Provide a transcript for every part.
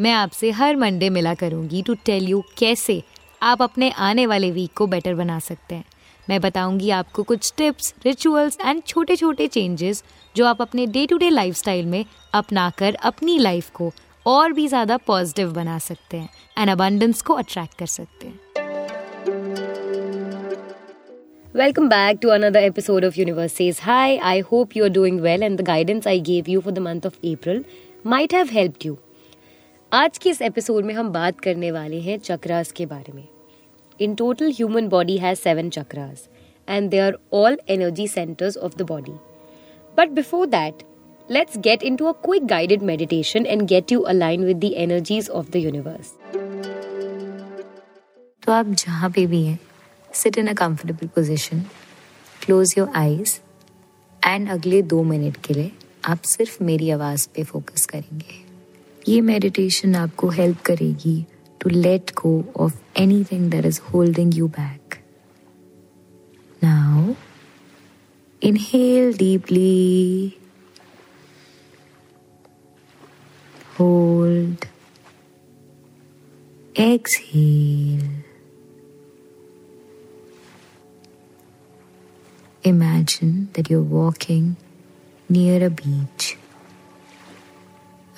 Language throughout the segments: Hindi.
मैं आपसे हर मंडे मिला करूँगी टू टेल यू कैसे आप अपने आने वाले वीक को बेटर बना सकते हैं मैं बताऊँगी आपको कुछ टिप्स रिचुअल्स एंड छोटे छोटे चेंजेस जो आप अपने डे टू डे लाइफ में अपनाकर अपनी लाइफ को और भी ज़्यादा पॉजिटिव बना सकते हैं एंड अबंडेंस को अट्रैक्ट कर सकते हैं Welcome back to another episode of Universe Says Hi. I hope you're doing well and the guidance I gave you for the month of April might have helped you. आज के इस एपिसोड में हम बात करने वाले हैं चक्रास के बारे में। In total human body has seven chakras and they are all energy centres of the body but before that let's get into a quick guided meditation and get you align with the energies of the universe तो आप जहाँ पे भी हैं sit in a comfortable position close your eyes and अगले दो मिनट के लिए आप सिर्फ़ मेरी आवाज़ पे फोकस करेंगे। ये मेडिटेशन आपको हेल्प करेगी to let go of anything that is holding you back now inhale deeply hold, exhale. Imagine that you're walking near a beach.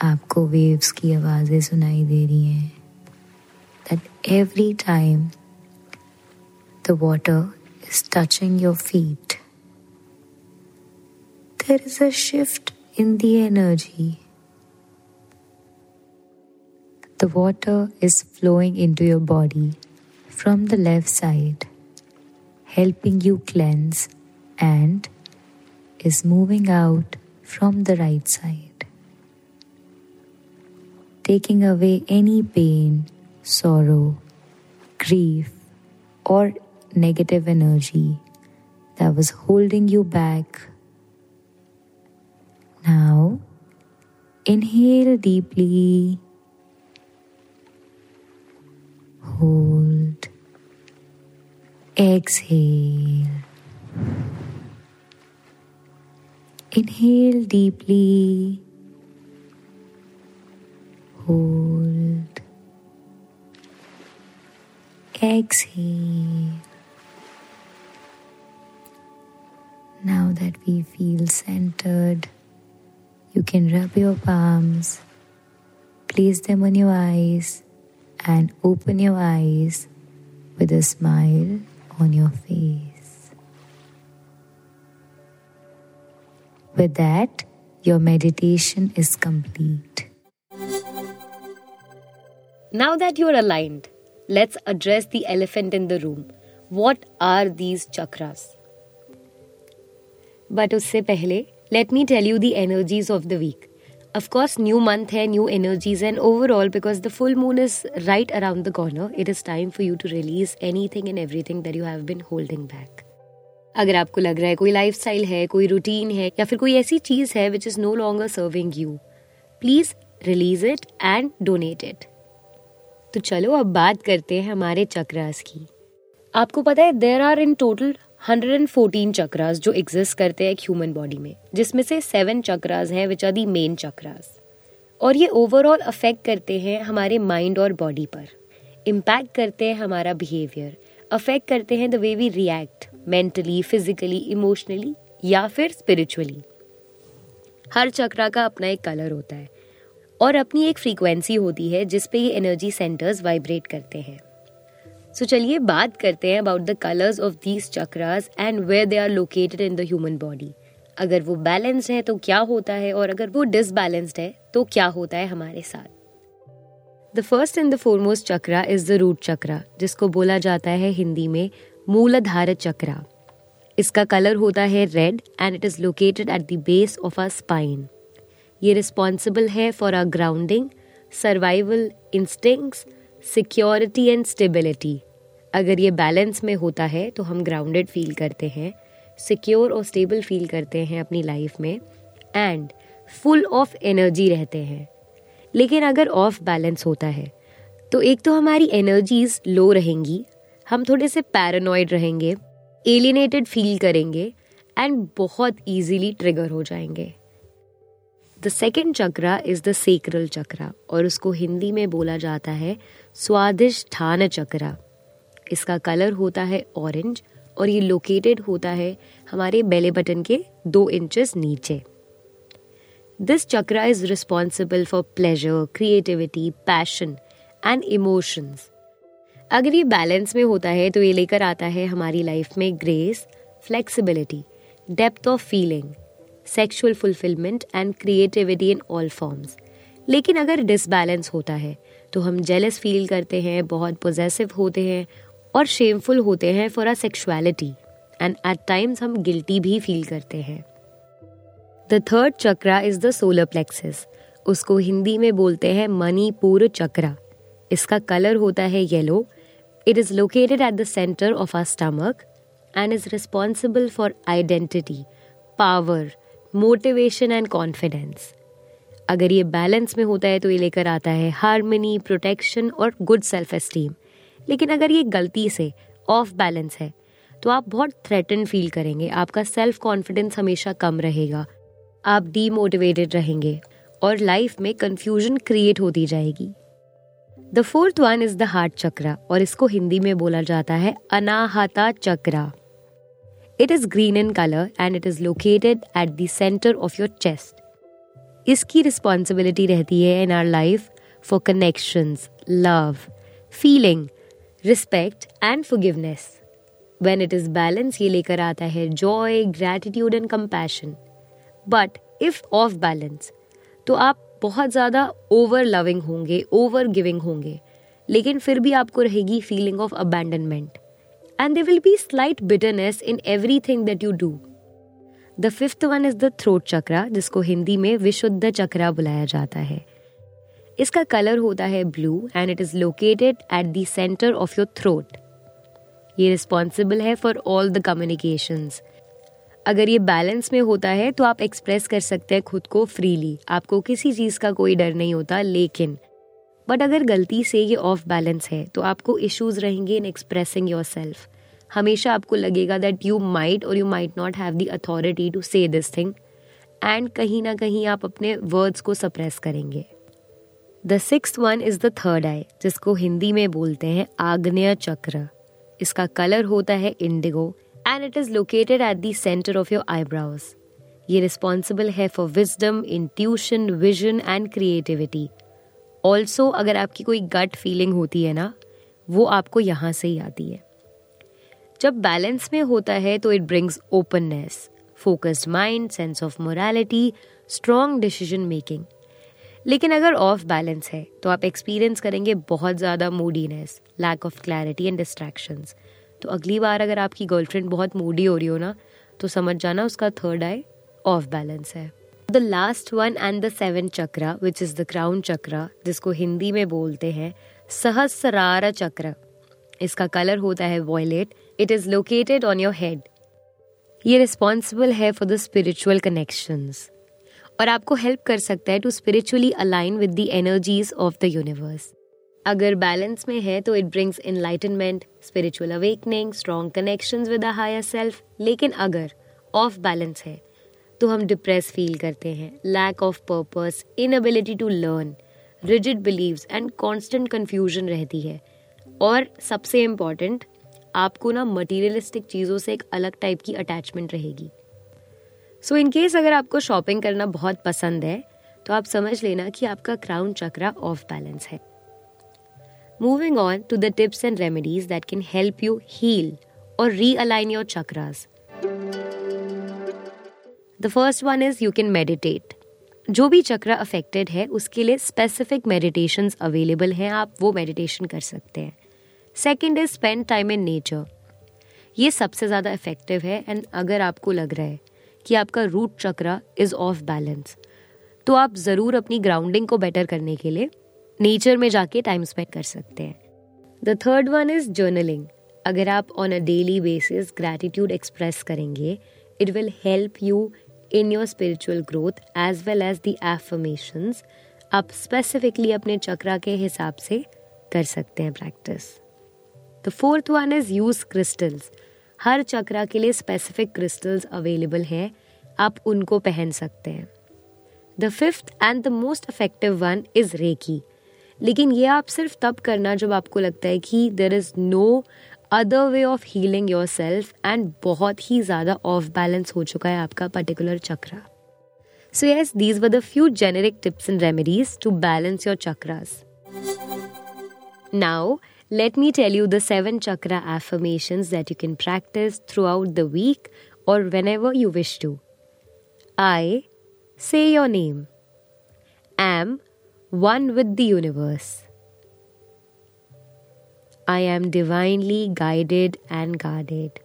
आपको वेव्स की आवाज़ें सुनाई दे रही हैं that every time the water is touching your feet there is a shift in the energy The water is flowing into your body from the left side, helping you cleanse and is moving out from the right side taking away any pain, sorrow, grief, or negative energy that was holding you back. Now, inhale deeply, hold, exhale. Inhale deeply hold, exhale. Now that we feel centered, you can rub your palms, place them on your eyes, and open your eyes with a smile on your face. With that, your meditation is complete. Now that you're aligned, let's address the elephant in the room. What are these chakras? But usse pehle, let me tell you the energies of the week. Of course, new month hai, new energies, and overall, because the full moon is right around the corner, it is time for you to release anything and everything that you have been holding back. अगर आपको लग रहा है कोई लाइफस्टाइल है कोई रूटीन है या फिर कोई ऐसी चीज है which is no longer serving you please release it and donate it तो चलो अब बात करते हैं हमारे चक्रास की। आपको पता है there are in total 114 chakras जो एग्जिस्ट करते हैं एक ह्यूमन बॉडी में, जिसमें से सेवन चक्रास हैं which are the main chakras. और ये ओवरऑल अफेक्ट करते हैं हमारे माइंड और बॉडी पर। इम्पैक्ट करते हैं हमारा बिहेवियर अफेक्ट करते हैं the way we react mentally physically emotionally या फिर स्पिरिचुअली हर चक्रा का अपना एक कलर होता है। और अपनी एक फ्रीक्वेंसी होती है जिस पे ये एनर्जी सेंटर्स वाइब्रेट करते हैं। सो so, चलिए बात करते हैं about the colours of these chakras and where they are located in the human body अगर वो बैलेंस्ड है तो क्या होता है और अगर वो डिसबैलेंस्ड है तो क्या होता है हमारे साथ। The first and the foremost chakra is the root chakra जिसको बोला जाता है हिंदी में मूलाधार चक्रा। इसका कलर होता है red and it is located at the base of a spine ये रिस्पॉन्सिबल है for our grounding survival instincts security and stability अगर ये बैलेंस में होता है तो हम ग्राउंडेड फील करते हैं सिक्योर और स्टेबल फील करते हैं अपनी लाइफ में एंड फुल ऑफ़ एनर्जी रहते हैं. लेकिन अगर ऑफ़ बैलेंस होता है तो एक तो हमारी एनर्जीज लो रहेंगी, हम थोड़े से पैरानॉइड रहेंगे एलिनेटेड फील करेंगे एंड बहुत इजीली ट्रिगर हो जाएँगे. The second chakra is the sacral chakra और उसको हिंदी में बोला जाता है स्वादिष्ठान चक्रा। इसका कलर होता है ऑरेंज और ये लोकेटेड होता है हमारे बेले बटन के दो इंचेस नीचे। This chakra is responsible for pleasure creativity passion and emotions अगर ये बैलेंस में होता है तो ये लेकर आता है हमारी लाइफ में grace flexibility depth of feeling sexual fulfilment and creativity in all forms लेकिन अगर डिसबैलेंस होता है तो हम जेलस फील करते हैं, बहुत पोजेसिव होते हैं और शेमफुल होते हैं for our sexuality and at times हम गिल्टी भी फील करते हैं. The third chakra is the solar plexus उसको हिंदी में बोलते हैं मणिपुर चक्रा. इसका कलर होता है yellow it is located at the centre of our stomach and is responsible for identity power motivation and confidence. अगर ये बैलेंस में होता है तो ये लेकर आता है हारमनी, प्रोटेक्शन और गुड सेल्फ एस्टीम लेकिन अगर ये गलती से ऑफ़ बैलेंस है तो आप बहुत थ्रेटन फील करेंगे। आपका सेल्फ कॉन्फिडेंस हमेशा कम रहेगा। आप डीमोटिवेटेड रहेंगे और लाइफ में कंफ्यूजन क्रिएट होती जाएगी। The fourth one is the heart chakra और इसको हिंदी में बोला जाता है Anahata chakra. It is green in colour and it is located at centre of your chest इसकी रिस्पॉन्सिबिलिटी रहती है in our life for connections love feeling respect and forgiveness when it is balance ये लेकर आता है joy gratitude and compassion but if off balance तो आप बहुत ज़्यादा ओवर लविंग होंगे ओवर गिविंग होंगे. लेकिन फिर भी आपको रहेगी feeling of abandonment and there will be slight bitterness in everything that you do. The fifth one is the throat chakra जिसको हिंदी में विशुद्ध चक्रा बुलाया जाता है। इसका कलर होता है blue and it is located at the centre of your throat ये रिस्पॉन्सिबल है फॉर ऑल द कम्युनिकेशन अगर ये बैलेंस में होता है तो आप एक्सप्रेस कर सकते हैं खुद को फ्रीली आपको किसी चीज़ का कोई डर नहीं होता, लेकिन बट अगर गलती से ये ऑफ़ बैलेंस है तो आपको इश्यूज़ रहेंगे इन एक्सप्रेसिंग योर सेल्फ हमेशा आपको लगेगा दैट यू माइट और you might not have the authority to say this thing and कहीं ना कहीं आप अपने वर्ड्स को सप्रेस करेंगे. The six one is the third eye जिसको हिंदी में बोलते हैं आग्नेय चक्र. इसका कलर होता है indigo and it is located at the centre of your eyebrows ये रिस्पॉन्सिबल है for wisdom intuition vision and creativity also अगर आपकी कोई गट फीलिंग होती है ना, वो आपको यहाँ से ही आती है. जब बैलेंस में होता है तो it brings openness focused mind sense of morality strong decision making लेकिन अगर ऑफ़ बैलेंस है तो आप एक्सपीरियंस करेंगे बहुत ज़्यादा moodiness lack of clarity and distractions तो अगली बार अगर आपकी गर्लफ्रेंड बहुत मूडी हो रही हो ना तो समझ जाना उसका थर्ड आई ऑफ़ बैलेंस है. The last one and the seven chakra which is the crown chakra जिसको हिंदी में बोलते हैं, सहस्रार चक्र. इसका कलर होता है violet it is located on your head ये रिस्पॉन्सिबल है फॉर द स्पिरिचुअल कनेक्शंस और आपको हेल्प कर सकता है to spiritually align with the energies of the universe अगर बैलेंस में है तो it brings enlightenment spiritual awakening strong connections with higher self लेकिन अगर ऑफ़ बैलेंस है तो हम डिप्रेस फील करते हैं. Lack of purpose inability to learn rigid beliefs and constant confusion रहती है. और सबसे इंपॉर्टेंट आपको ना मटीरियलिस्टिक चीज़ों से एक अलग टाइप की अटैचमेंट रहेगी। सो इन केस अगर आपको शॉपिंग करना बहुत पसंद है तो आप समझ लेना कि आपका क्राउन चक्रा ऑफ़ बैलेंस है। Moving on to the tips and remedies that can help you heal और realign your chakras the first one is you can meditate जो भी चक्र अफेक्टेड है, उसके लिए स्पेसिफिक मेडिटेशन अवेलेबल हैं, आप वो मेडिटेशन कर सकते हैं। Second is spend time in nature ये सबसे ज़्यादा इफ़ेक्टिव है एंड अगर आपको लग रहा है कि आपका root chakra is off balance तो आप ज़रूर अपनी ग्राउंडिंग को बेटर करने के लिए नेचर में जाके टाइम स्पेंड कर सकते हैं। The third one is journaling अगर आप on a daily basis gratitude express करेंगे it will help you in your spiritual growth as well as the affirmations आप स्पेसिफिकली अपने चक्रा के हिसाब से कर सकते हैं practice the fourth one is use crystals हर चक्रा के लिए स्पेसिफिक क्रिस्टल्स अवेलेबल हैं। आप उनको पहन सकते हैं। The fifth and the most effective one is reiki लेकिन ये आप सिर्फ़ तब करना जब आपको लगता है कि there is no other way of healing yourself and बहुत ही ज़्यादा ऑफ़ बैलेंस हो चुका है आपका particular chakra. So yes these were the few generic tips and remedies to balance your chakras now let me tell you the seven chakra affirmations that you can practice throughout the week or whenever you wish to. I say your name, am one with the universe. I am divinely guided and guarded.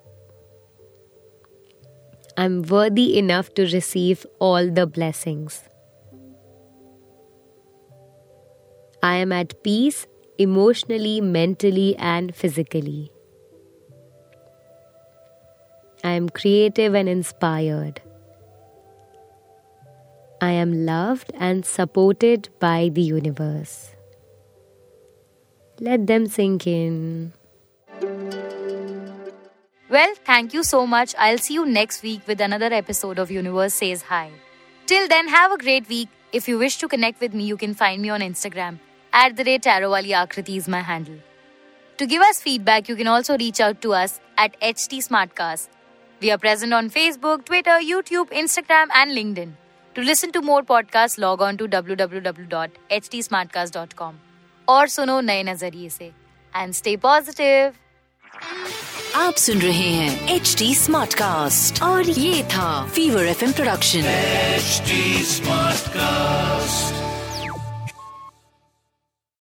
I'm worthy enough to receive all the blessings. I am at peace emotionally, mentally, and physically. I am creative and inspired. I am loved and supported by the universe. Let them sink in. Well, thank you so much. I'll see you next week with another episode of Universe Says Hi. Till then, have a great week. If you wish to connect with me, you can find me on Instagram. At the rate arrow वाली Aakriti is my handle to give us feedback you can also reach out to us at H T smart cast we are present on Facebook Twitter YouTube Instagram and LinkedIn to listen to more podcast log on to W W W dot H T smart cast dot com और सुनो नए नज़रिए से एंड स्टे पॉजिटिव आप सुन रहे हैं एच टी स्मार्ट कास्ट और ये था fever F M production H smart cast